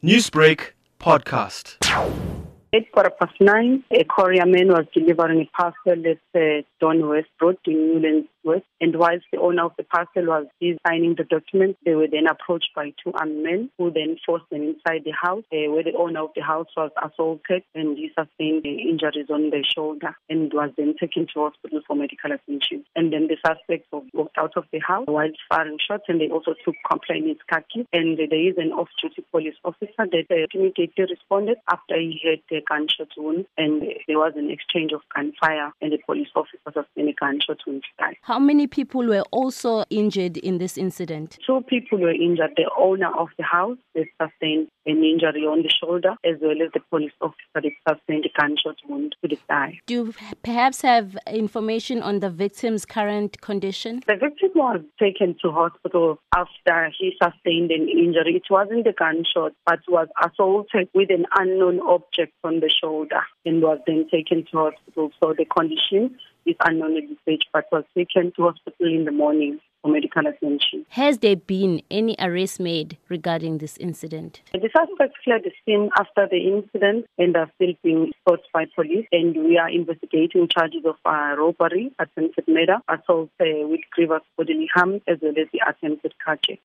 Newsbreak podcast. Eight quarter past nine, a courier man was delivering a parcel at uh, Don West in Newlands West. And whilst the owner of the parcel was signing the documents, they were then approached by two armed men who then forced them inside the house, uh, where the owner of the house was assaulted and he sustained injuries on the shoulder and was then taken to hospital for medical attention. And then the suspects walked out of the house while firing shots, and they also took complainant's key. And there is an off-duty police officer that uh, immediately responded after he had a gunshot wound, and there was an exchange of gunfire, and the police officer sustained a gunshot wound. How many people were also injured in this incident? Two people were injured. The owner of the house sustained an injury on the shoulder, as well as the police officer sustained a gunshot wound to the thigh. Do you perhaps have information on the victim's current condition? The victim was taken to hospital after he sustained an injury. It wasn't a gunshot, but was assaulted with an unknown object on the shoulder and was then taken to hospital. So the condition is unknown at this stage, but was taken to hospital in the morning for medical attention. Has there been any arrest made regarding this incident? The suspects fled the scene after the incident and are still being sought by police. And we are investigating charges of uh, robbery, attempted murder, assault uh, with grievous bodily harm, as well as the attempted carjacking.